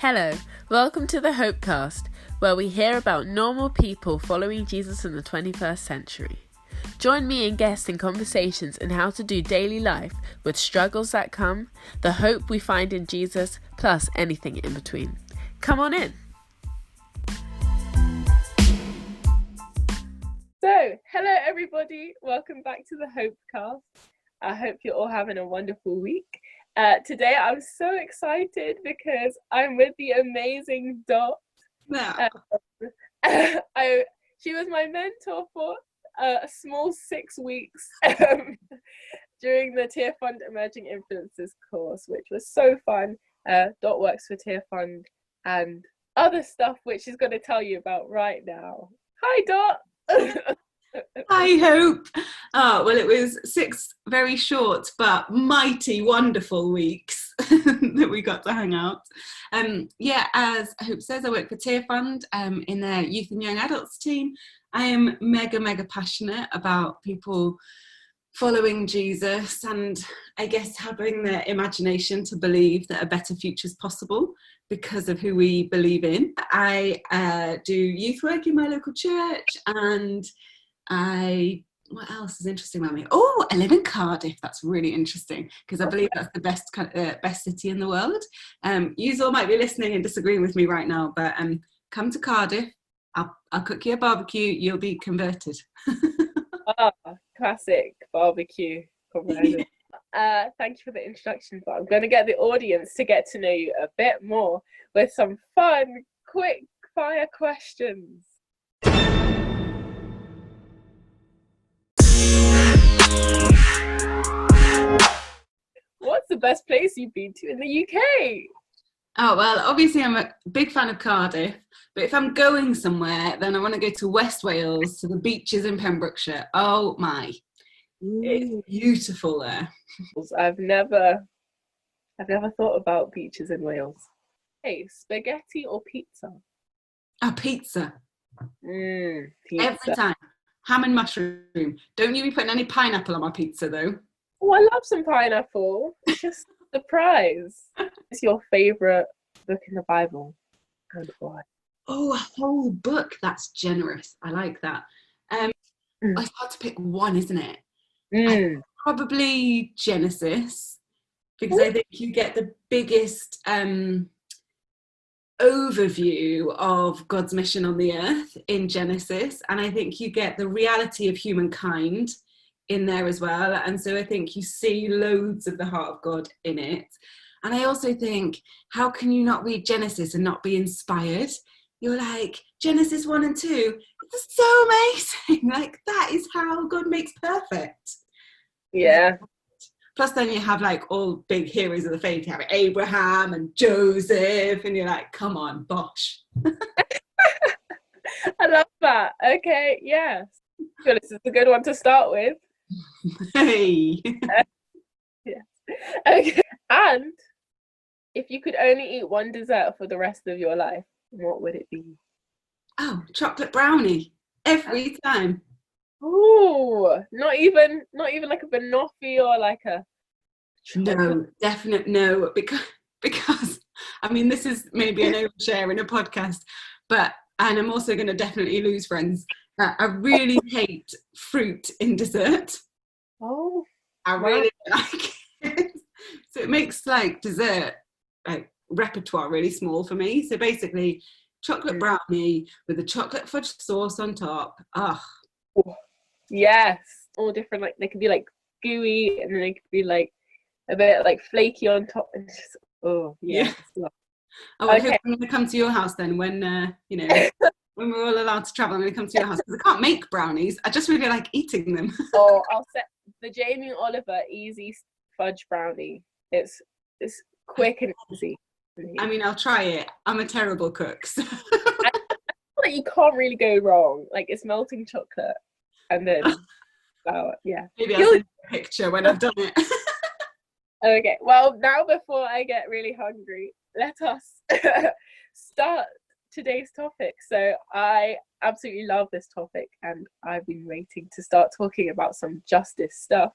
Hello, welcome to the Hopecast, where we hear about normal people following Jesus in the 21st century. Join me and guests in conversations on how to do daily life with struggles that come, the hope we find in Jesus, plus anything in between. Come on in. So, hello everybody, welcome back to the Hopecast. I hope you're all having a wonderful week. Uh, today I'm so excited because I'm with the amazing Dot. Yeah. Uh, I, she was my mentor for uh, a small six weeks um, during the Tearfund Emerging Influencers course, which was so fun. Uh, Dot works for Tearfund and other stuff, which she's going to tell you about right now. Hi, Dot. I hope. Oh, well, it was six very short but mighty wonderful weeks that we got to hang out. Um, yeah, as Hope says, I work for Tearfund um, in their youth and young adults team. I am mega, mega passionate about people following Jesus and I guess having the imagination to believe that a better future is possible because of who we believe in. I uh, do youth work in my local church and I what else is interesting about me? Oh, I live in Cardiff. That's really interesting because I believe that's the best kind, uh, best city in the world. Um, you all might be listening and disagreeing with me right now, but um, come to Cardiff. I'll, I'll cook you a barbecue. You'll be converted. ah, classic barbecue. Uh, thank you for the introduction, but I'm going to get the audience to get to know you a bit more with some fun, quick fire questions. The best place you've been to in the UK? Oh, well, obviously, I'm a big fan of Cardiff, but if I'm going somewhere, then I want to go to West Wales, to the beaches in Pembrokeshire. Oh my, it's beautiful there. I've never, I've never thought about beaches in Wales. Hey, spaghetti or pizza? A pizza. Mm, pizza. Every time ham and mushroom. Don't you be putting any pineapple on my pizza though. Oh, I love some pineapple. It's just the prize. It's your favourite book in the Bible and why? Oh, a whole book. That's generous. I like that. Um, mm. It's hard to pick one, isn't it? Mm. Probably Genesis, because Ooh. I think you get the biggest um, overview of God's mission on the earth in Genesis. And I think you get the reality of humankind in there as well. And so I think you see loads of the heart of God in it. And I also think, how can you not read Genesis and not be inspired? You're like, Genesis 1 and 2, it's so amazing. like, that is how God makes perfect. Yeah. Plus, then you have like all big heroes of the faith. You have Abraham and Joseph, and you're like, come on, bosh. I love that. Okay, yes. This is a good one to start with. Hey. yes. Okay. And if you could only eat one dessert for the rest of your life, what would it be? Oh, chocolate brownie every time. Oh, not even not even like a banoffee or like a no, definite no, because because I mean this is maybe an overshare in a podcast, but and I'm also going to definitely lose friends. Uh, I really hate fruit in dessert. Oh, I really like it. So it makes like dessert like repertoire really small for me. So basically, chocolate brownie with a chocolate fudge sauce on top. Ah, oh, yes, all different. Like they could be like gooey, and then they could be like a bit like flaky on top. And just oh yeah. yeah. Oh, okay. I'm going to come to your house then when uh, you know when we're all allowed to travel. I'm going to come to your house because I can't make brownies. I just really like eating them. oh, I'll set the Jamie Oliver easy fudge brownie. It's it's quick and easy. I mean, I'll try it. I'm a terrible cook. So. like you can't really go wrong. Like it's melting chocolate and then flour. Yeah. Maybe I'll send a picture when I've done it. Okay, well, now before I get really hungry, let us start today's topic. So, I absolutely love this topic, and I've been waiting to start talking about some justice stuff.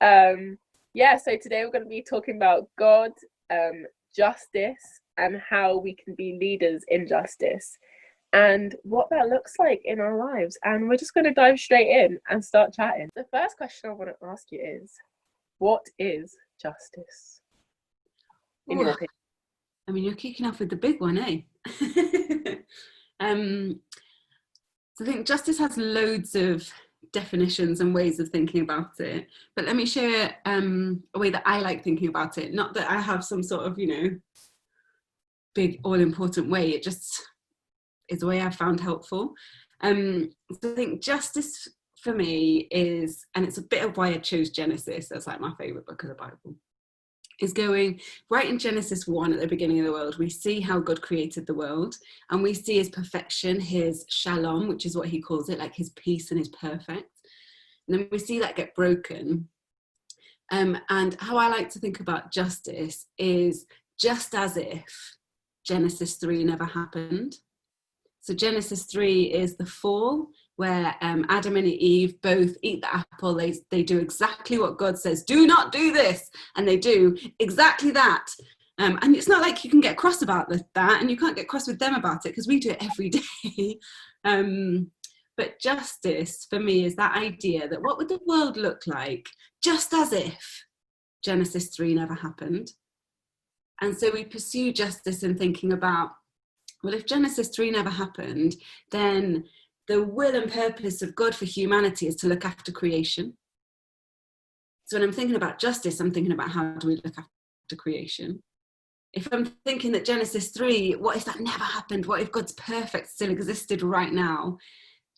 Um, yeah, so today we're going to be talking about God, um, justice, and how we can be leaders in justice and what that looks like in our lives. And we're just going to dive straight in and start chatting. The first question I want to ask you is what is justice? In your opinion? I mean, you're kicking off with the big one, eh? um, so I think justice has loads of definitions and ways of thinking about it. But let me share um, a way that I like thinking about it. Not that I have some sort of, you know, big all important way. It just is a way I've found helpful. Um, so I think justice for me is, and it's a bit of why I chose Genesis as like my favorite book of the Bible is going right in Genesis 1 at the beginning of the world. We see how God created the world and we see his perfection, his shalom, which is what he calls it, like his peace and his perfect. And then we see that get broken. Um, and how I like to think about justice is just as if Genesis 3 never happened. So Genesis 3 is the fall, where um, Adam and Eve both eat the apple. They, they do exactly what God says, do not do this. And they do exactly that. Um, and it's not like you can get cross about that and you can't get cross with them about it because we do it every day. um, but justice for me is that idea that what would the world look like just as if Genesis 3 never happened? And so we pursue justice in thinking about, well, if Genesis 3 never happened, then the will and purpose of God for humanity is to look after creation. So when I'm thinking about justice, I'm thinking about how do we look after creation. If I'm thinking that Genesis 3, what if that never happened? What if God's perfect still existed right now?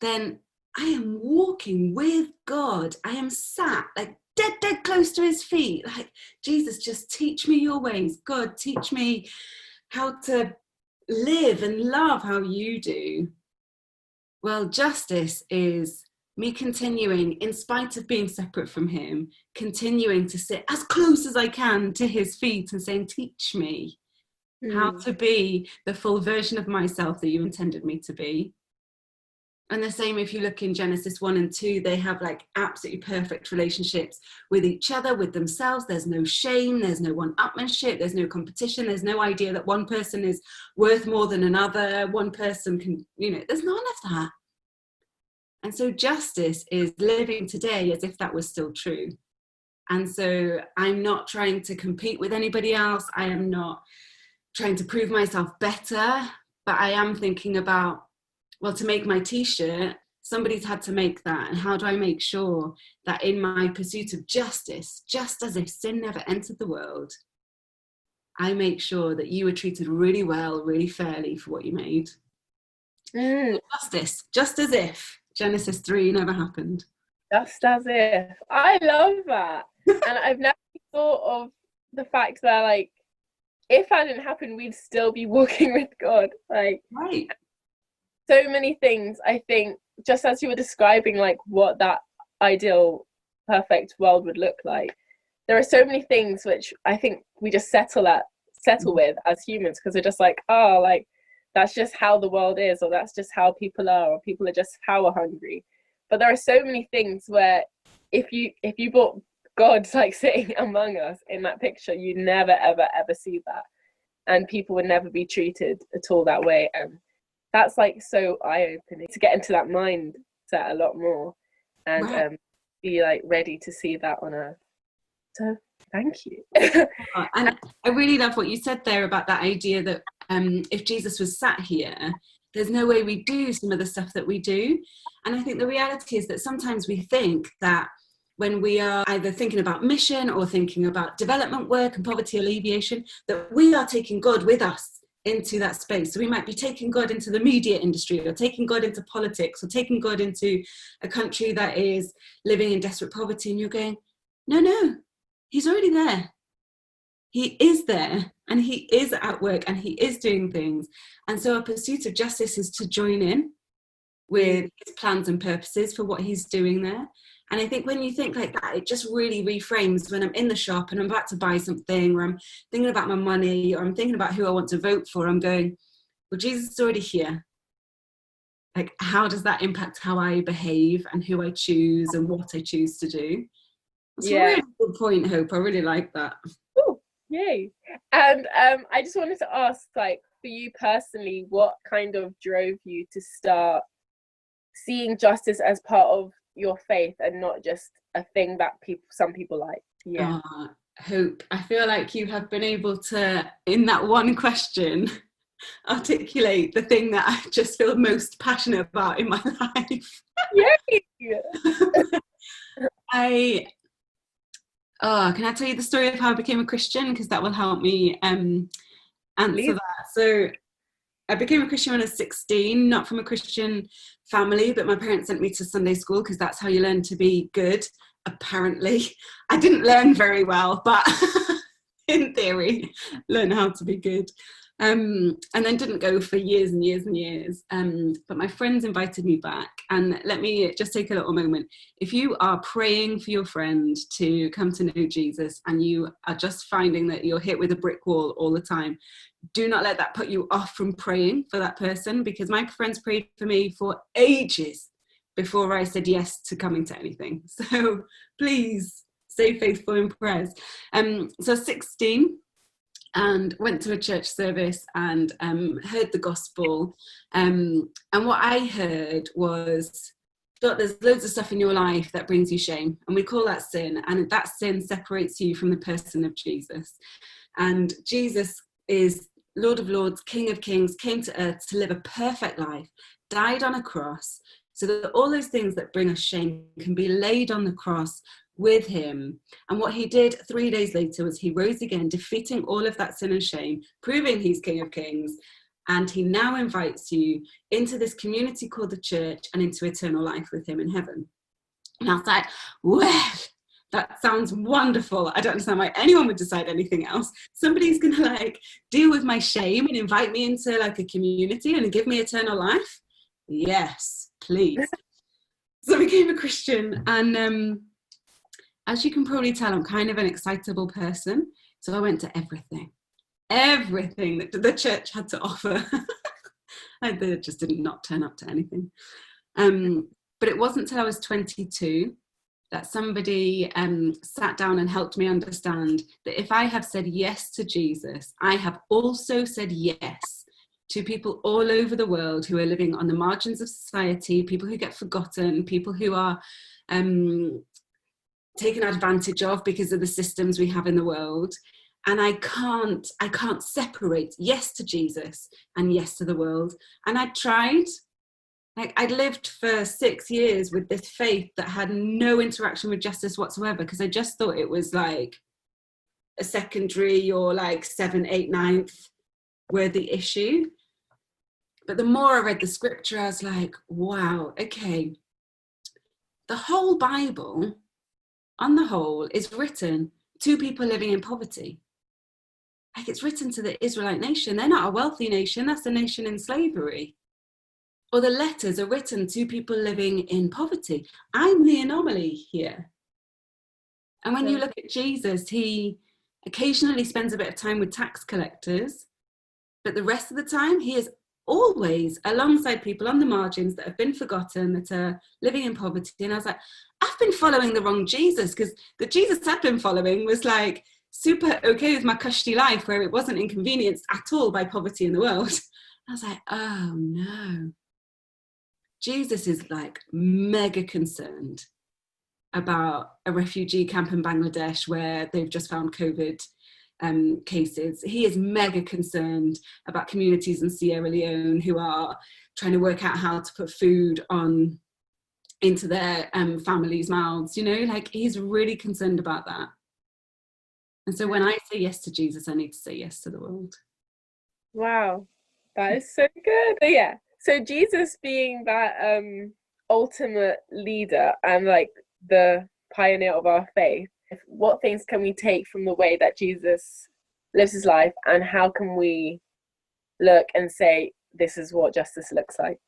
Then I am walking with God. I am sat like dead, dead close to his feet. Like, Jesus, just teach me your ways. God, teach me how to live and love how you do. Well, justice is me continuing, in spite of being separate from him, continuing to sit as close as I can to his feet and saying, Teach me mm. how hmm. to be the full version of myself that you intended me to be. And the same if you look in Genesis 1 and 2, they have like absolutely perfect relationships with each other, with themselves. There's no shame, there's no one upmanship, there's no competition, there's no idea that one person is worth more than another, one person can, you know, there's none of that. And so justice is living today as if that was still true. And so I'm not trying to compete with anybody else, I am not trying to prove myself better, but I am thinking about well, to make my t shirt, somebody's had to make that. And how do I make sure that in my pursuit of justice, just as if sin never entered the world, I make sure that you were treated really well, really fairly for what you made? Mm. Justice, just as if Genesis 3 never happened. Just as if. I love that. and I've never thought of the fact that, like, if that didn't happen, we'd still be walking with God. Like, right so many things i think just as you were describing like what that ideal perfect world would look like there are so many things which i think we just settle at settle mm. with as humans because we're just like oh like that's just how the world is or that's just how people are or people are just power hungry. But there are so many things where if you if you brought god like sitting among us in that picture you'd never ever ever see that. And people would never be treated at all that way and that's like so eye-opening to get into that mindset a lot more and right. um, be like ready to see that on earth. So thank you. And i really love what you said there about that idea that um, if jesus was sat here there's no way we do some of the stuff that we do. And i think the reality is that sometimes we think that when we are either thinking about mission or thinking about development work and poverty alleviation that we are taking god with us into that space. So we might be taking God into the media industry or taking God into politics or taking God into a country that is living in desperate poverty. And you're going, no, no, he's already there. He is there and he is at work and he is doing things. And so our pursuit of justice is to join in with his plans and purposes for what he's doing there. And I think when you think like that, it just really reframes when I'm in the shop and I'm about to buy something, or I'm thinking about my money, or I'm thinking about who I want to vote for. I'm going, well, Jesus is already here. Like, how does that impact how I behave and who I choose and what I choose to do? That's yeah. a really good point, Hope. I really like that. Ooh, Yay. And um, I just wanted to ask, like, for you personally, what kind of drove you to start seeing justice as part of your faith and not just a thing that people some people like? Yeah. Uh, hope. I feel like you have been able to, in that one question, articulate the thing that I just feel most passionate about in my life. Yay! I oh, can I tell you the story of how I became a Christian? Because that will help me um, answer Please. that. So I became a Christian when I was 16, not from a Christian family, but my parents sent me to Sunday school because that's how you learn to be good, apparently. I didn't learn very well, but in theory, learn how to be good um, and then didn't go for years and years and years. Um, but my friends invited me back. And let me just take a little moment. If you are praying for your friend to come to know Jesus and you are just finding that you're hit with a brick wall all the time, do not let that put you off from praying for that person because my friends prayed for me for ages before I said yes to coming to anything. So please stay faithful in prayers. Um, so 16, and went to a church service and um, heard the gospel. Um, and what I heard was, there's loads of stuff in your life that brings you shame, and we call that sin, and that sin separates you from the person of Jesus. And Jesus is Lord of Lords, King of Kings, came to earth to live a perfect life, died on a cross, so that all those things that bring us shame can be laid on the cross with him. And what he did three days later was he rose again, defeating all of that sin and shame, proving he's King of Kings. And he now invites you into this community called the church and into eternal life with him in heaven. And I was like, well, that sounds wonderful. I don't understand why anyone would decide anything else. Somebody's gonna like deal with my shame and invite me into like a community and give me eternal life. Yes, please. so I became a Christian and um as you can probably tell, I'm kind of an excitable person. So I went to everything, everything that the church had to offer. I just did not turn up to anything. Um, but it wasn't until I was 22 that somebody um, sat down and helped me understand that if I have said yes to Jesus, I have also said yes to people all over the world who are living on the margins of society, people who get forgotten, people who are um, taken advantage of because of the systems we have in the world. And i can't i can't separate yes to jesus and yes to the world. And i tried like I'd lived for six years with this faith that had no interaction with justice whatsoever because i just thought it was like a secondary or like seven eight ninth worthy issue but the more i read the scripture i was like wow okay the whole bible on the whole, is written to people living in poverty. Like it's written to the Israelite nation. They're not a wealthy nation, that's a nation in slavery. Or the letters are written to people living in poverty. I'm the anomaly here. And when you look at Jesus, he occasionally spends a bit of time with tax collectors, but the rest of the time he is always alongside people on the margins that have been forgotten, that are living in poverty. And I was like, I've been following the wrong Jesus because the Jesus I've been following was like super okay with my cushy life where it wasn't inconvenienced at all by poverty in the world. I was like, oh no. Jesus is like mega concerned about a refugee camp in Bangladesh where they've just found COVID um, cases. He is mega concerned about communities in Sierra Leone who are trying to work out how to put food on into their um, families' mouths. You know, like he's really concerned about that. And so when I say yes to Jesus, I need to say yes to the world. Wow, that is so good. But yeah, so Jesus being that um, ultimate leader and like the pioneer of our faith what things can we take from the way that Jesus lives his life and how can we look and say this is what justice looks like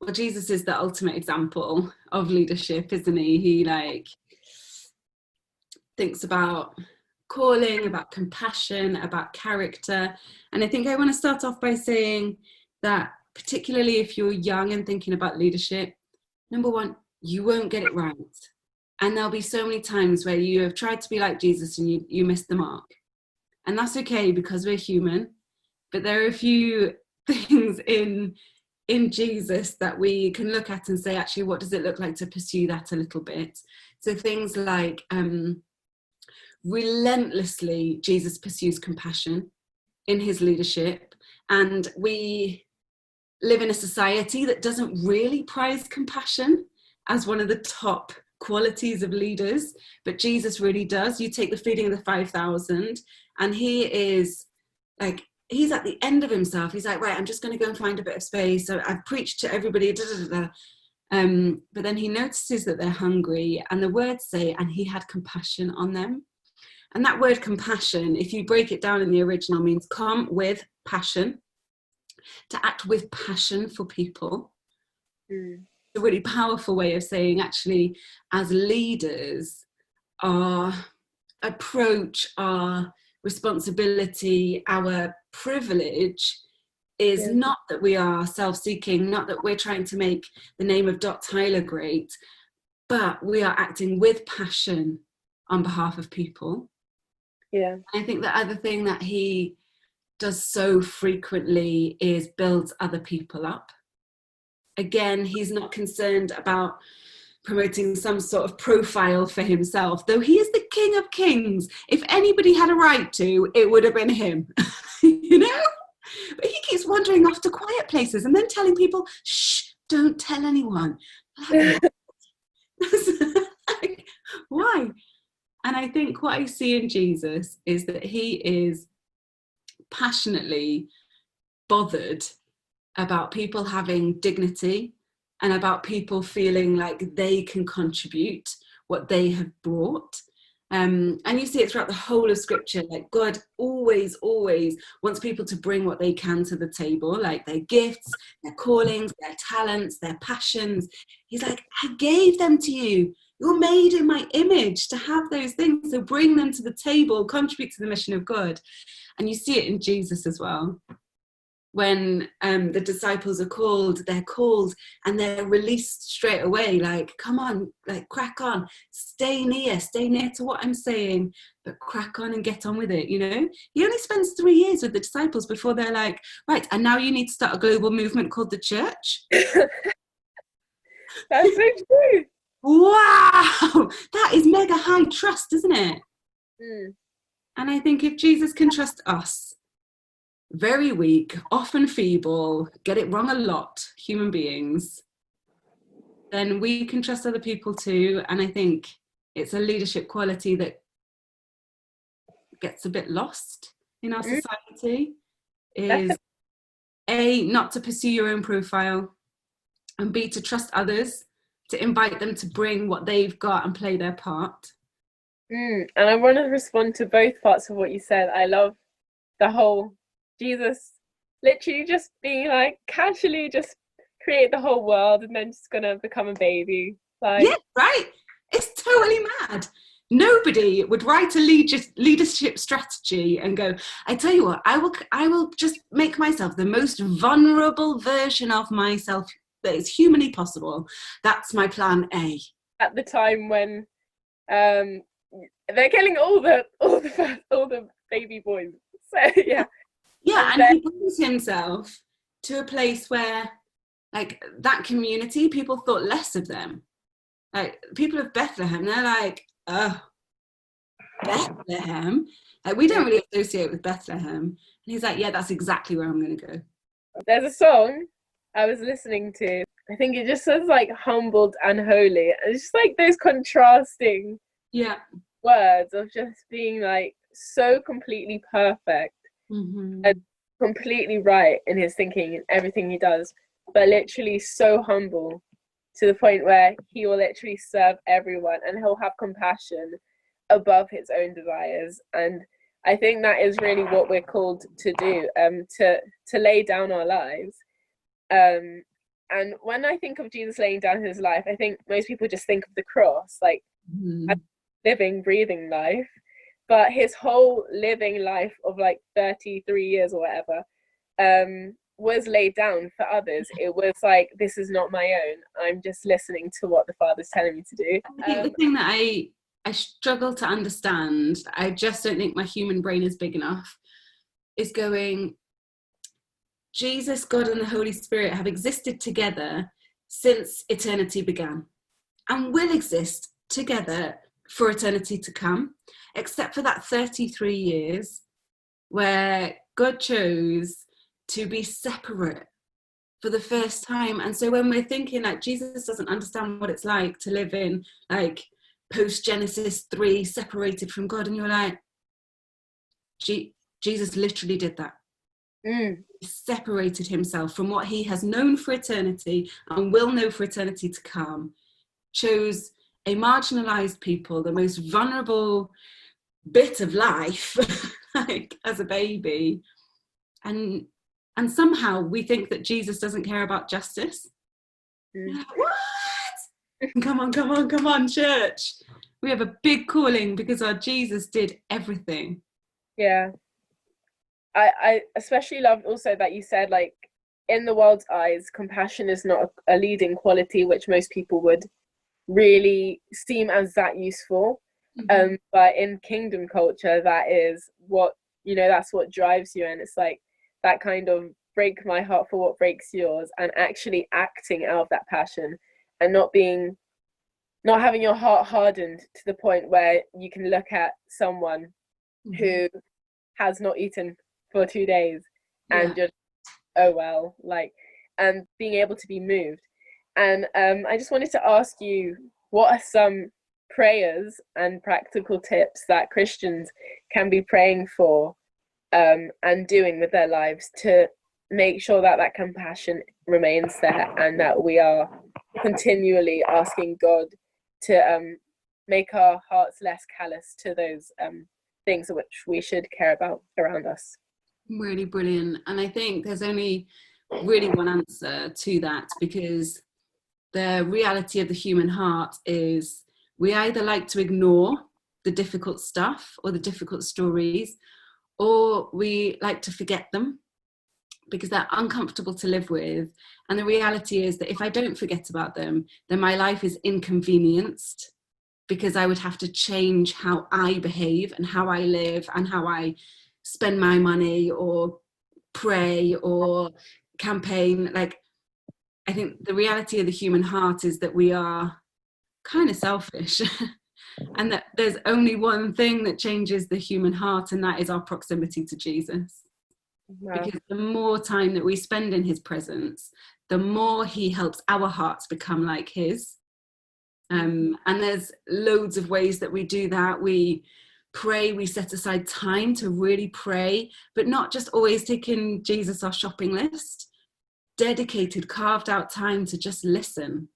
well jesus is the ultimate example of leadership isn't he? He like thinks about calling about compassion about character. And i think i want to start off by saying that particularly if you're young and thinking about leadership number one you won't get it right and there'll be so many times where you have tried to be like Jesus and you, you missed the mark. and that's okay because we're human. But there are a few things in in Jesus that we can look at and say, actually, what does it look like to pursue that a little bit? So things like um, relentlessly, Jesus pursues compassion in his leadership, and we live in a society that doesn't really prize compassion as one of the top qualities of leaders, but Jesus really does. You take the feeding of the 5,000, and he is like, he's at the end of himself. He's like, right, I'm just going to go and find a bit of space. So I've preached to everybody. Da, da, da, um, but then he notices that they're hungry, and the words say, and he had compassion on them. And that word compassion, if you break it down in the original, means come with passion, to act with passion for people. Mm a really powerful way of saying actually as leaders our approach our responsibility our privilege is yeah. not that we are self-seeking not that we're trying to make the name of dot tyler great but we are acting with passion on behalf of people yeah i think the other thing that he does so frequently is builds other people up again, he's not concerned about promoting some sort of profile for himself, though he is the king of kings. If anybody had a right to, it would have been him, you know? But he keeps wandering off to quiet places and then telling people, shh, don't tell anyone. Why? And I think what I see in Jesus is that he is passionately bothered about people having dignity and about people feeling like they can contribute what they have brought. Um, and you see it throughout the whole of scripture like god always always wants people to bring what they can to the table like their gifts their callings their talents their passions he's like i gave them to you you're made in my image to have those things so bring them to the table contribute to the mission of god and you see it in jesus as well when um, the disciples are called, they're called and they're released straight away. Like, come on, like, crack on, stay near, stay near to what I'm saying, but crack on and get on with it. You know, he only spends three years with the disciples before they're like, right, and now you need to start a global movement called the church. That's so true. Wow, that is mega high trust, isn't it? Mm. And I think if Jesus can trust us, very weak, often feeble, get it wrong a lot, human beings, then we can trust other people too. And I think it's a leadership quality that gets a bit lost in our mm. society is a not to pursue your own profile and b to trust others to invite them to bring what they've got and play their part mm. and i want to respond to both parts of what you said i love the whole Jesus literally just being like casually just create the whole world and then just gonna become a baby. Like Yeah, right. It's totally mad. Nobody would write a leadership strategy and go, I tell you what, I will I will just make myself the most vulnerable version of myself that is humanly possible. That's my plan A. At the time when um they're killing all the all the all the baby boys. So yeah. Yeah, and, and he brings himself to a place where, like, that community, people thought less of them. Like, people of Bethlehem, they're like, oh, Bethlehem? Like, we don't really associate with Bethlehem. And he's like, yeah, that's exactly where I'm going to go. There's a song I was listening to. I think it just says like humbled and holy. And it's just like those contrasting yeah words of just being like so completely perfect mm-hmm. and completely right in his thinking and everything he does, but literally so humble to the point where he will literally serve everyone and he'll have compassion above his own desires. And I think that is really what we're called to do, um, to to lay down our lives. Um, and when I think of Jesus laying down his life, I think most people just think of the cross, like mm-hmm. living, breathing life but his whole living life of like 33 years or whatever um, was laid down for others. It was like, this is not my own. I'm just listening to what the Father's telling me to do. I think um, the thing that I I struggle to understand, I just don't think my human brain is big enough, is going, Jesus, God, and the Holy Spirit have existed together since eternity began and will exist together for eternity to come, except for that 33 years where God chose to be separate for the first time. And so when we're thinking like Jesus doesn't understand what it's like to live in like post Genesis 3, separated from God, and you're like, Jesus literally did that. Mm. He separated himself from what he has known for eternity and will know for eternity to come, chose a marginalized people, the most vulnerable bit of life, like as a baby, and and somehow we think that Jesus doesn't care about justice. Mm. What? come on, come on, come on, church. We have a big calling because our Jesus did everything. Yeah. I, I especially love also that you said like in the world's eyes, compassion is not a, a leading quality which most people would really seem as that useful. Mm-hmm. Um, but in kingdom culture, that is what you know. That's what drives you, and it's like that kind of break my heart for what breaks yours, and actually acting out of that passion, and not being, not having your heart hardened to the point where you can look at someone mm-hmm. who has not eaten for two days and yeah. just oh well like and being able to be moved and um, i just wanted to ask you what are some prayers and practical tips that christians can be praying for um, and doing with their lives to make sure that that compassion remains there and that we are continually asking god to um, make our hearts less callous to those um, things which we should care about around us Really brilliant. And I think there's only really one answer to that because the reality of the human heart is we either like to ignore the difficult stuff or the difficult stories, or we like to forget them because they're uncomfortable to live with. And the reality is that if I don't forget about them, then my life is inconvenienced because I would have to change how I behave and how I live and how I spend my money or pray or campaign like i think the reality of the human heart is that we are kind of selfish and that there's only one thing that changes the human heart and that is our proximity to jesus. Wow. because the more time that we spend in his presence the more he helps our hearts become like his. Um, and there's loads of ways that we do that. We pray, we set aside time to really pray, but not just always taking Jesus our shopping list, dedicated, carved out time to just listen.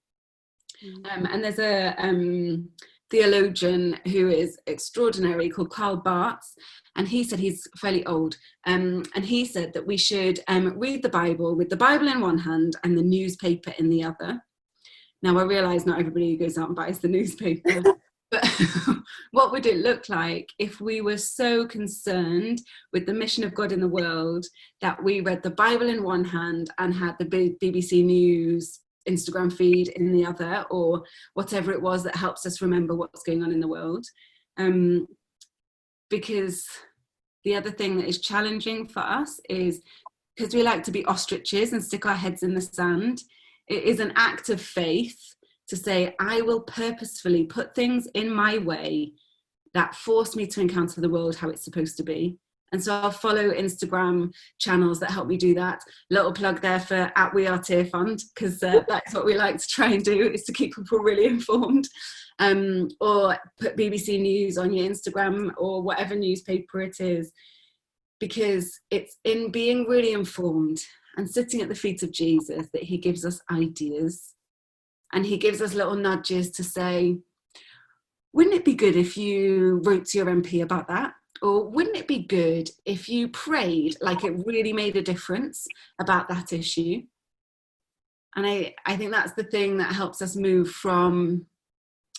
Mm. Um, and there's a um, theologian who is extraordinary called Karl Barth, and he said he's fairly old, um, and he said that we should um, read the Bible with the Bible in one hand and the newspaper in the other. Now I realise not everybody goes out and buys the newspaper, but what would it look like if we were so concerned with the mission of God in the world that we read the Bible in one hand and had the BBC News Instagram feed in the other, or whatever it was that helps us remember what's going on in the world? Um, because the other thing that is challenging for us is because we like to be ostriches and stick our heads in the sand, it is an act of faith to say, I will purposefully put things in my way that force me to encounter the world how it's supposed to be. And so I'll follow Instagram channels that help me do that. Little plug there for at We Are Tearfund, because uh, that's what we like to try and do is to keep people really informed. Um, or put BBC News on your Instagram or whatever newspaper it is, because it's in being really informed and sitting at the feet of Jesus that he gives us ideas and he gives us little nudges to say, wouldn't it be good if you wrote to your MP about that? Or wouldn't it be good if you prayed like it really made a difference about that issue? And I, I think that's the thing that helps us move from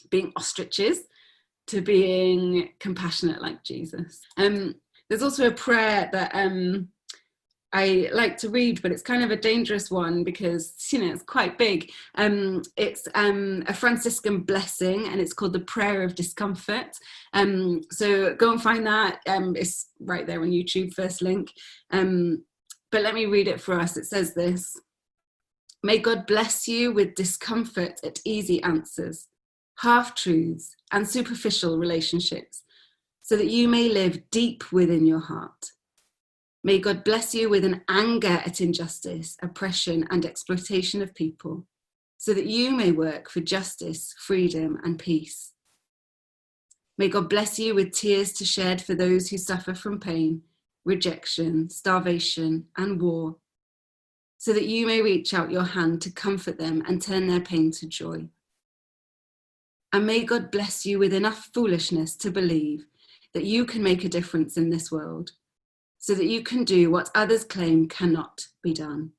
being ostriches to being compassionate like Jesus. Um, there's also a prayer that um, I like to read, but it's kind of a dangerous one because you know it's quite big. Um, it's um, a Franciscan blessing, and it's called the Prayer of Discomfort. Um, so go and find that. Um, it's right there on YouTube. First link. Um, but let me read it for us. It says this: May God bless you with discomfort at easy answers, half truths, and superficial relationships, so that you may live deep within your heart May God bless you with an anger at injustice, oppression, and exploitation of people, so that you may work for justice, freedom, and peace. May God bless you with tears to shed for those who suffer from pain, rejection, starvation, and war, so that you may reach out your hand to comfort them and turn their pain to joy. And may God bless you with enough foolishness to believe that you can make a difference in this world so that you can do what others claim cannot be done.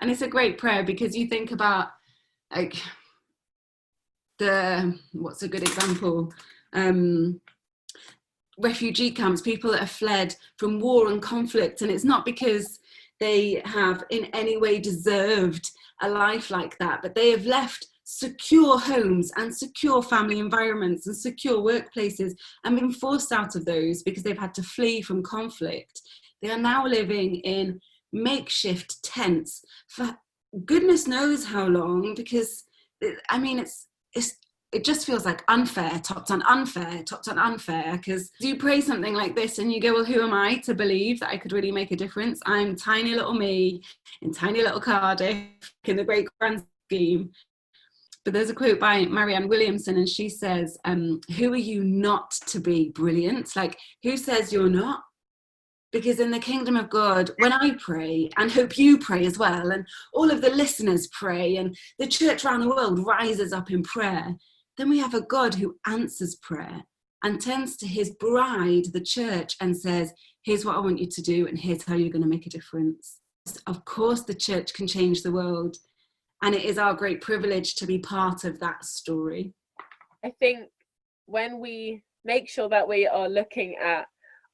And it's a great prayer because you think about like the what's a good example? Um, refugee camps, people that have fled from war and conflict, and it's not because they have in any way deserved a life like that, but they have left secure homes and secure family environments and secure workplaces and been forced out of those because they've had to flee from conflict. They are now living in makeshift tents for goodness knows how long because I mean it's it's it just feels like unfair, top down unfair, top down unfair. Because you pray something like this and you go, Well, who am I to believe that I could really make a difference? I'm tiny little me in tiny little Cardiff in the great grand scheme. But there's a quote by Marianne Williamson, and she says, um, Who are you not to be brilliant? Like, who says you're not? Because in the kingdom of God, when I pray, and hope you pray as well, and all of the listeners pray, and the church around the world rises up in prayer, then we have a God who answers prayer and turns to his bride, the church, and says, Here's what I want you to do, and here's how you're going to make a difference. Of course, the church can change the world and it is our great privilege to be part of that story. I think when we make sure that we are looking at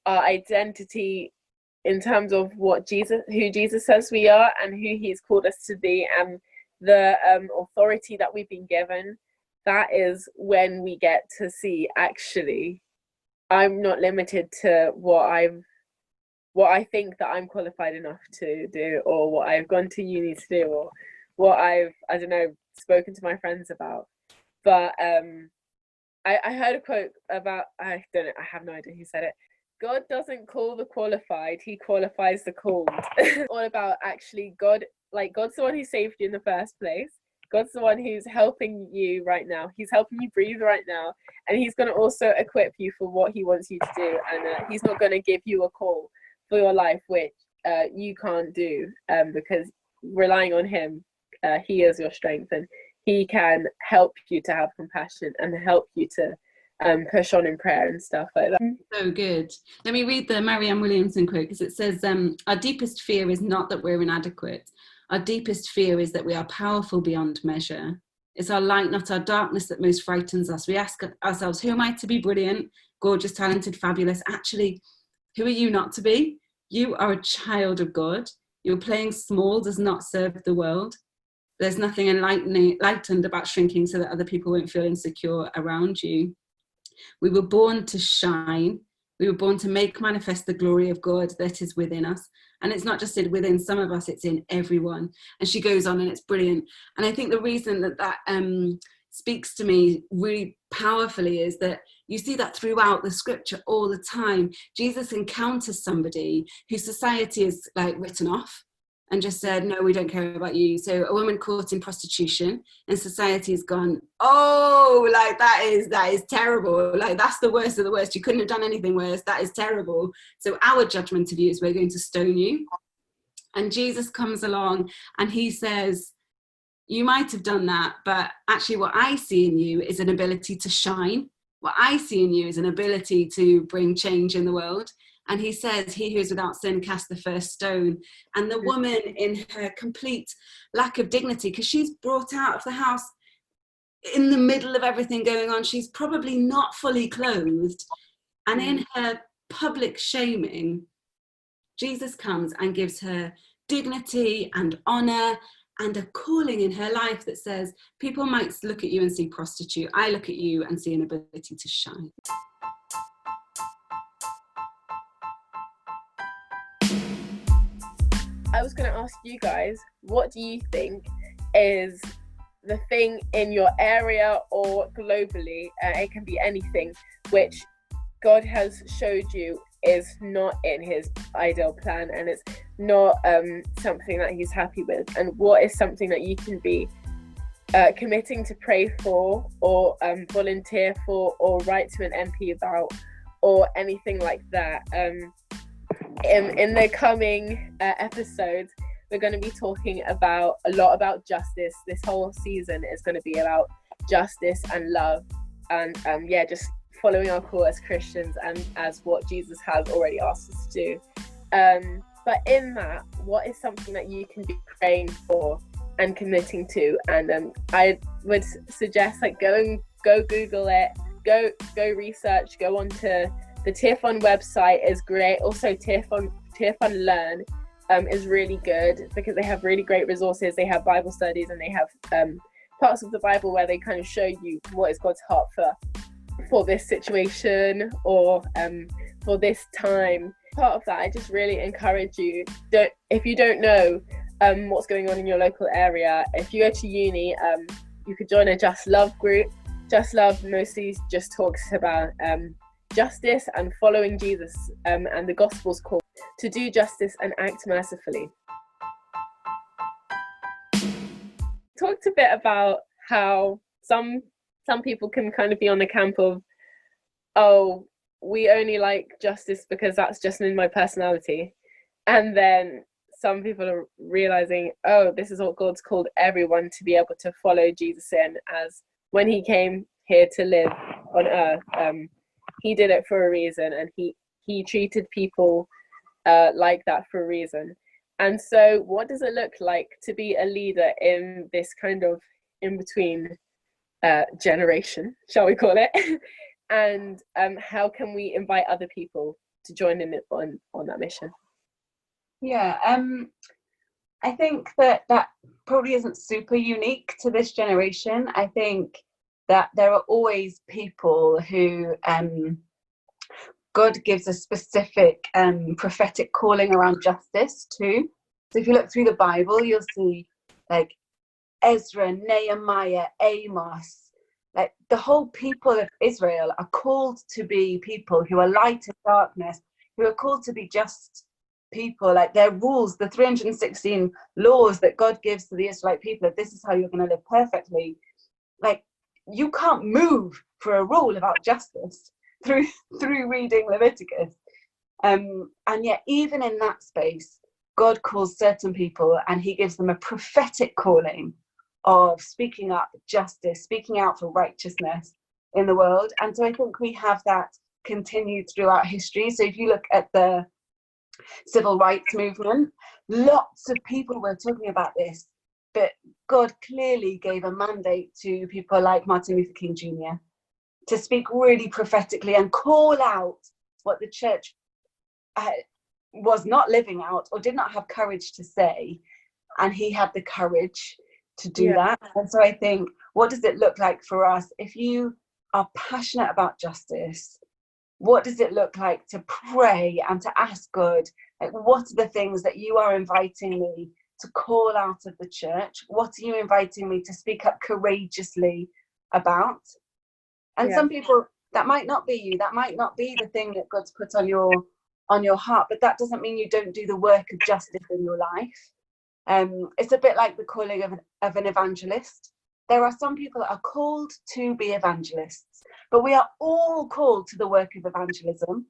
our identity in terms of what Jesus, who Jesus says we are, and who He's called us to be, and the um, authority that we've been given, that is when we get to see actually, I'm not limited to what I've what I think that I'm qualified enough to do, or what I've gone to uni to do, or what I've I don't know spoken to my friends about. But um, I, I heard a quote about I don't know I have no idea who said it. God doesn't call the qualified; He qualifies the called. All about actually God, like God's the one who saved you in the first place. God's the one who's helping you right now. He's helping you breathe right now, and He's going to also equip you for what He wants you to do. And uh, He's not going to give you a call for your life which uh, you can't do um, because relying on Him uh, he is your strength and he can help you to have compassion and help you to um, push on in prayer and stuff like that. So good. Let me read the Marianne Williamson quote because it says, um, Our deepest fear is not that we're inadequate. Our deepest fear is that we are powerful beyond measure. It's our light, not our darkness, that most frightens us. We ask ourselves, Who am I to be brilliant, gorgeous, talented, fabulous? Actually, who are you not to be? You are a child of God. Your playing small does not serve the world there's nothing enlightening, enlightened about shrinking so that other people won't feel insecure around you. We were born to shine. We were born to make manifest the glory of God that is within us. And it's not just within some of us, it's in everyone. And she goes on and it's brilliant. And I think the reason that that um, speaks to me really powerfully is that you see that throughout the scripture all the time. Jesus encounters somebody whose society is like written off and just said, no, we don't care about you. So a woman caught in prostitution and society has gone, oh, like that is, that is terrible. Like that's the worst of the worst. You couldn't have done anything worse. That is terrible. So our judgment of you is we're going to stone you. And Jesus comes along and he says, you might have done that, but actually what I see in you is an ability to shine. What I see in you is an ability to bring change in the world and he says, He who is without sin cast the first stone. And the hmm. woman, in her complete lack of dignity, because she's brought out of the house in the middle of everything going on, she's probably not fully clothed. And in hmm. her public shaming, Jesus comes and gives her dignity and honor and a calling in her life that says people might look at you and see prostitute i look at you and see an ability to shine i was going to ask you guys what do you think is the thing in your area or globally uh, it can be anything which god has showed you is not in his ideal plan and it's not um, something that he's happy with? And what is something that you can be uh, committing to pray for or um, volunteer for or write to an mp about or anything like that? Um, in, in the coming uh, episodes we're going to be talking about a lot about justice this whole season is going to be about justice and love and um, yeah just following our call as Christians and as what Jesus has already asked us to do. Um, but in that, what is something that you can be praying for and committing to? And um, I would suggest like go and go Google it, go go research, go onto the Tearfund website is great. Also, Tearfund Tearfund Learn um, is really good because they have really great resources. They have Bible studies and they have um, parts of the Bible where they kind of show you what is God's heart for for this situation or um, for this time. Part of that, I just really encourage you. Don't if you don't know um, what's going on in your local area, if you go to uni, um, you could join a Just Love group. Just Love mostly just talks about um, justice and following Jesus um, and the Gospel's call to do justice and act mercifully. Talked a bit about how some some people can kind of be on the camp of, oh, we only like justice because that's just in my personality. And then some people are realizing, oh, this is what God's called everyone to be able to follow Jesus in as when he came here to live on earth. Um, he did it for a reason and he, he treated people uh, like that for a reason. And so, what does it look like to be a leader in this kind of in between uh, generation, shall we call it? and um, how can we invite other people to join in on on that mission? Yeah, um, I think that that probably isn't super unique to this generation. I think that there are always people who um, God gives a specific um, prophetic calling around justice too. So if you look through the Bible, you'll see like Ezra, Nehemiah, Amos, like the whole people of Israel are called to be people who are light in darkness, who are called to be just people. Like their rules, the 316 laws that God gives to the Israelite people, this is how you're going to live perfectly. Like you can't move for a rule about justice through through reading Leviticus. Um, and yet, even in that space, God calls certain people and he gives them a prophetic calling of speaking up justice, speaking out for righteousness in the world. And so I think we have that continued throughout history. So if you look at the civil rights movement, lots of people were talking about this, but God clearly gave a mandate to people like Martin Luther King Jr. to speak really prophetically and call out what the church uh, was not living out or did not have courage to say. And he had the courage to do yeah. that. And so I think, what does it look like for us if you are passionate about justice? What does it look like to pray and to ask God? Like, what are the things that you are inviting me to call out of the church? What are you inviting me to speak up courageously about? And yeah. some people, that might not be you. That might not be the thing that God's put on your on your heart, but that doesn't mean you don't do the work of justice in your life. Um, it's a bit like the calling of an, of an evangelist. There are some people that are called to be evangelists, but we are all called to the work of evangelism.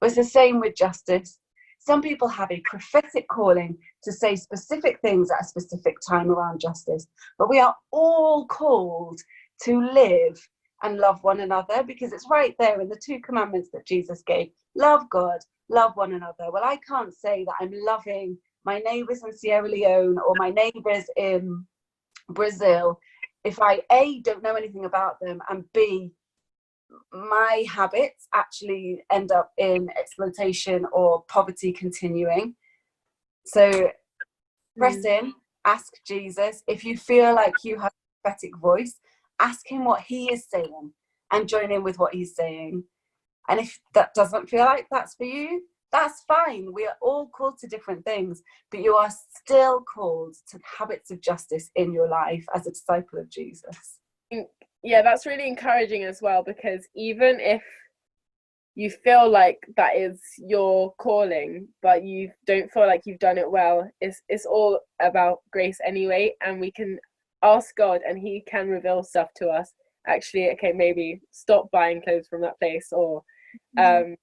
But it's the same with justice. Some people have a prophetic calling to say specific things at a specific time around justice, but we are all called to live and love one another because it's right there in the two commandments that Jesus gave love God, love one another. Well, I can't say that I'm loving my neighbors in Sierra Leone or my neighbors in Brazil, if I A, don't know anything about them, and B, my habits actually end up in exploitation or poverty continuing. So press mm. in, ask Jesus. If you feel like you have a prophetic voice, ask him what he is saying and join in with what he's saying. And if that doesn't feel like that's for you, that's fine. We are all called to different things, but you are still called to habits of justice in your life as a disciple of Jesus. Yeah, that's really encouraging as well because even if you feel like that is your calling, but you don't feel like you've done it well, it's it's all about grace anyway, and we can ask God and He can reveal stuff to us. Actually, okay, maybe stop buying clothes from that place or mm-hmm. um,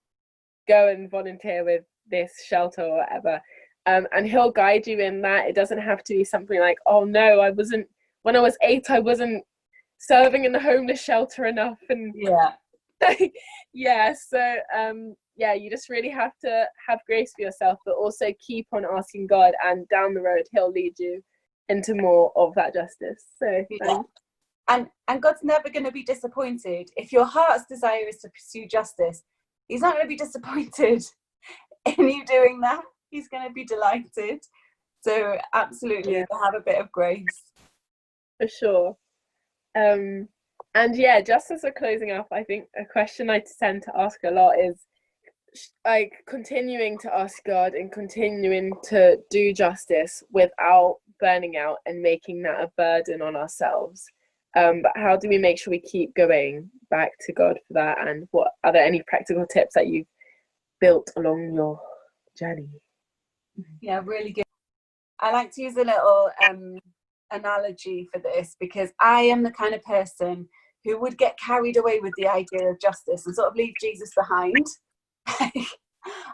go and volunteer with this shelter or whatever. Um, and he'll guide you in that. It doesn't have to be something like, oh no, I wasn't, when I was eight, I wasn't serving in the homeless shelter enough. And yeah. yeah, so um, yeah, you just really have to have grace for yourself, but also keep on asking God, and down the road, He'll lead you into more of that justice. So, yeah. and and God's never going to be disappointed if your heart's desire is to pursue justice he's not going to be disappointed in you doing that. He's going to be delighted. So absolutely, yeah. have a bit of grace. For sure. Um, and yeah, just as we're closing up, I think a question I tend to ask a lot is like continuing to ask God and continuing to do justice without burning out and making that a burden on ourselves. Um, but how do we make sure we keep going back to God for that? And what are there any practical tips that you've built along your journey? Yeah, really good. I like to use a little um, analogy for this because I am the kind of person who would get carried away with the idea of justice and sort of leave Jesus behind.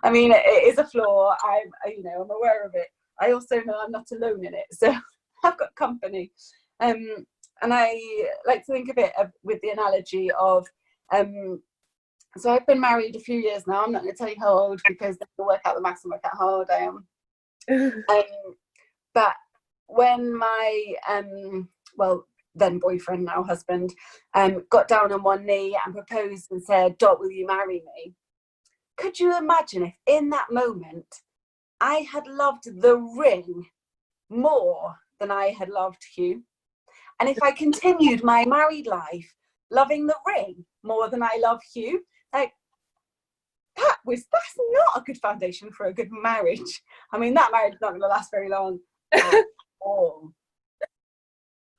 I mean, it is a flaw. I'm, you know, I'm aware of it. I also know I'm not alone in it, so I've got company. Um, and I like to think of it with the analogy of um, so I've been married a few years now. I'm not going to tell you how old because to work out the maths and work out how old I am. um, but when my um, well then boyfriend now husband um, got down on one knee and proposed and said, "Dot, will you marry me?" Could you imagine if in that moment I had loved the ring more than I had loved Hugh? And if I continued my married life loving the ring more than I love Hugh, like that was that's not a good foundation for a good marriage. I mean, that marriage is not going to last very long all.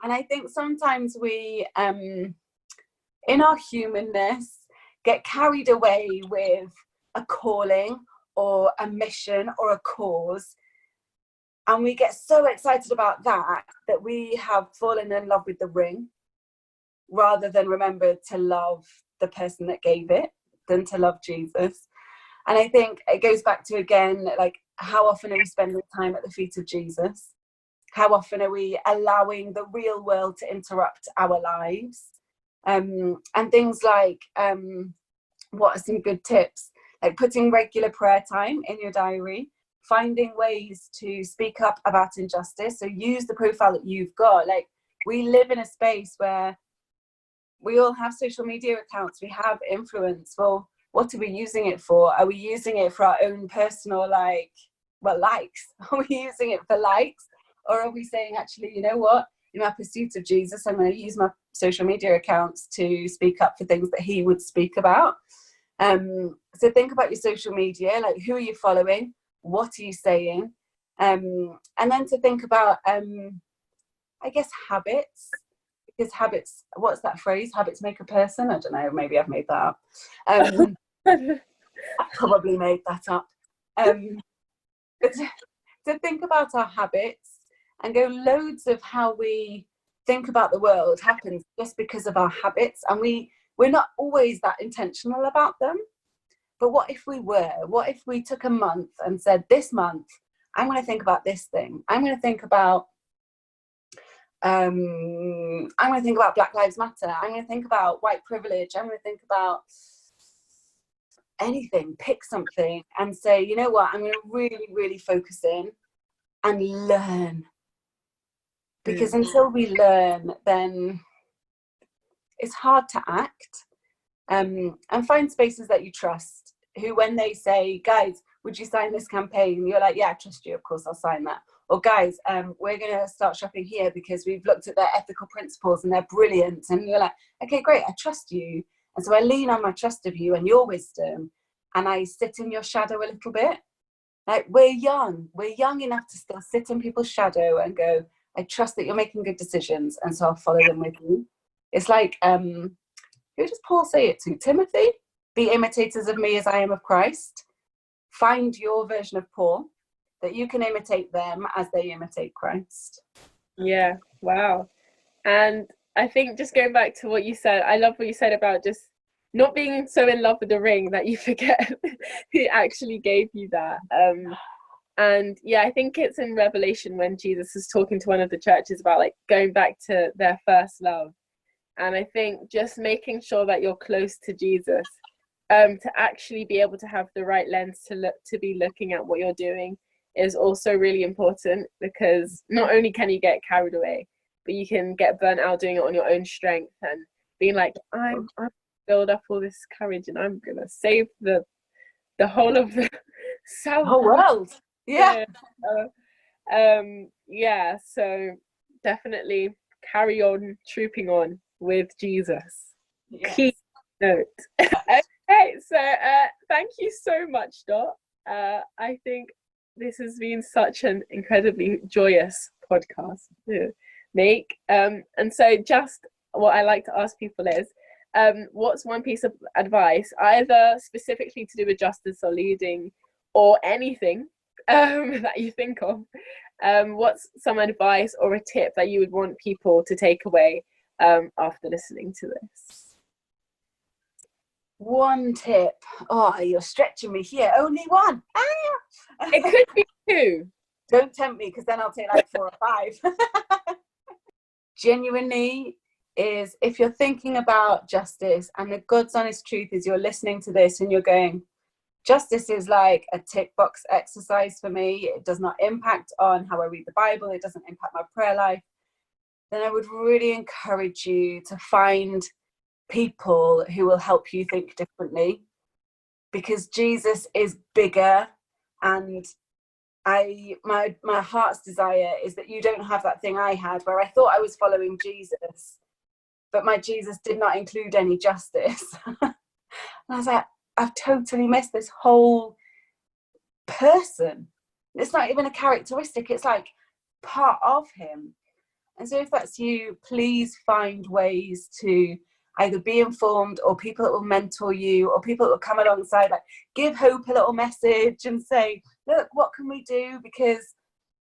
And I think sometimes we, um, in our humanness, get carried away with a calling or a mission or a cause and we get so excited about that that we have fallen in love with the ring rather than remember to love the person that gave it than to love Jesus. And I think it goes back to again, like, how often are we spending time at the feet of Jesus? How often are we allowing the real world to interrupt our lives? Um, and things like, um, what are some good tips? Like putting regular prayer time in your diary, finding ways to speak up about injustice. So use the profile that you've got. Like we live in a space where we all have social media accounts, we have influence. Well, what are we using it for? Are we using it for our own personal like well likes? Are we using it for likes? Or are we saying actually, you know what? In my pursuit of Jesus, I'm going to use my social media accounts to speak up for things that he would speak about. Um, so think about your social media, like who are you following? what are you saying um, and then to think about um, i guess habits because habits what's that phrase habits make a person i don't know maybe i've made that up um, i probably made that up um, but to, to think about our habits and go loads of how we think about the world happens just because of our habits and we we're not always that intentional about them but what if we were? What if we took a month and said, this month, I'm going to think about this thing. I'm going to think about um, I'm going to think about Black Lives Matter. I'm going to think about white privilege. I'm going to think about anything. Pick something and say, you know what? I'm going to really, really focus in and learn. Because mm-hmm. until we learn, then it's hard to act um, and find spaces that you trust. Who, when they say, "Guys, would you sign this campaign?" You're like, "Yeah, I trust you. Of course, I'll sign that." Or, "Guys, um, we're going to start shopping here because we've looked at their ethical principles and they're brilliant." And you're like, "Okay, great. I trust you." And so I lean on my trust of you and your wisdom, and I sit in your shadow a little bit. Like we're young, we're young enough to still sit in people's shadow and go, I trust that you're making good decisions, and so I'll follow them with you. It's like, um, who does Paul say it to? Timothy? Be imitators of me as I am of Christ. Find your version of Paul, that you can imitate them as they imitate Christ. Yeah, wow. And I think just going back to what you said, I love what you said about just not being so in love with the ring that you forget who actually gave you that. Um, and yeah, I think it's in Revelation when Jesus is talking to one of the churches about like going back to their first love. And I think just making sure that you're close to Jesus, um, to actually be able to have the right lens to look to be looking at what you're doing is also really important because not only can you get carried away, but you can get burnt out doing it on your own strength and being like, I'm, I'm build up all this courage and I'm gonna save the the whole of the south whole world. Yeah. Uh, um, yeah. So definitely carry on trooping on with Jesus. Yes. Key note. okay. So uh, thank you so much, Dot. Uh, I think this has been such an incredibly joyous podcast to make. Um, and so just what I like to ask people is um, what's one piece of advice, either specifically to do with justice or leading or anything um, that you think of? Um, what's some advice or a tip that you would want people to take away um, after listening to this? One tip. Oh, you're stretching me here. Only one. Ah! It could be two. Don't tempt me because then I'll take like four or five. Genuinely, is if you're thinking about justice and the God's honest truth is you're listening to this and you're going, justice is like a tick box exercise for me. It does not impact on how I read the Bible, it doesn't impact my prayer life. Then I would really encourage you to find people who will help you think differently because Jesus is bigger and I my my heart's desire is that you don't have that thing I had where I thought I was following Jesus but my Jesus did not include any justice. and I was like, I've totally missed this whole person. It's not even a characteristic, it's like part of him. And so, if that's you, please find ways to either be informed or people that will mentor you or people that will come alongside, like give hope a little message and say, look, what can we do? Because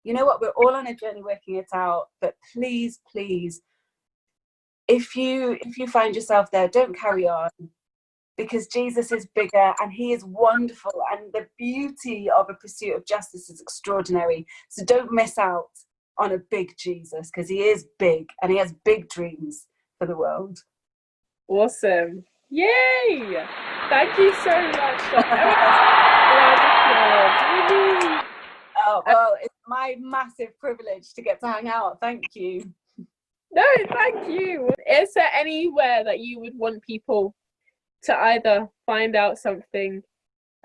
you know what, we're all on a journey working it out, but please, please if you if you find yourself there don't carry on because jesus is bigger and he is wonderful and the beauty of a pursuit of justice is extraordinary. So don't miss out on a big jesus because he is big and he has big dreams for the world. Awesome. Yay! Thank you so much oh well it's my massive privilege to get to hang out. Thank you. No, thank you. Is there anywhere that you would want people to either find out something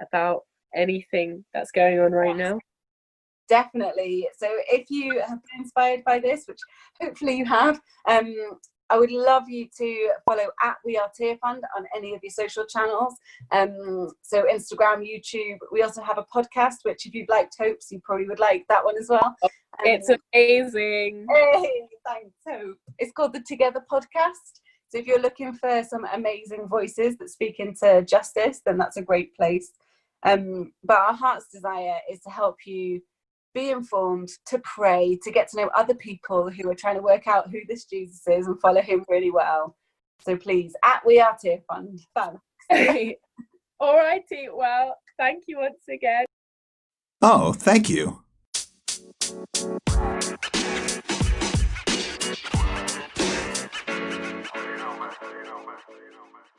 about anything that's going on right now? Definitely. So, if you have been inspired by this, which hopefully you have, um, I would love you to follow at We Are Tearfund on any of your social channels. Um, so Instagram, YouTube. We also have a podcast, which if you've liked Hopes, you probably would like that one as well. Oh, it's um, amazing. Hey, thanks, Hope. It's called the Together Podcast. So if you're looking for some amazing voices that speak into justice, then that's a great place. Um, but our heart's desire is to help you be informed, to pray, to get to know other people who are trying to work out who this Jesus is and follow him really well. So please, at We Are Tearfund. Thanks. All righty. Well, thank you once again. Oh, thank you. just so you know, man.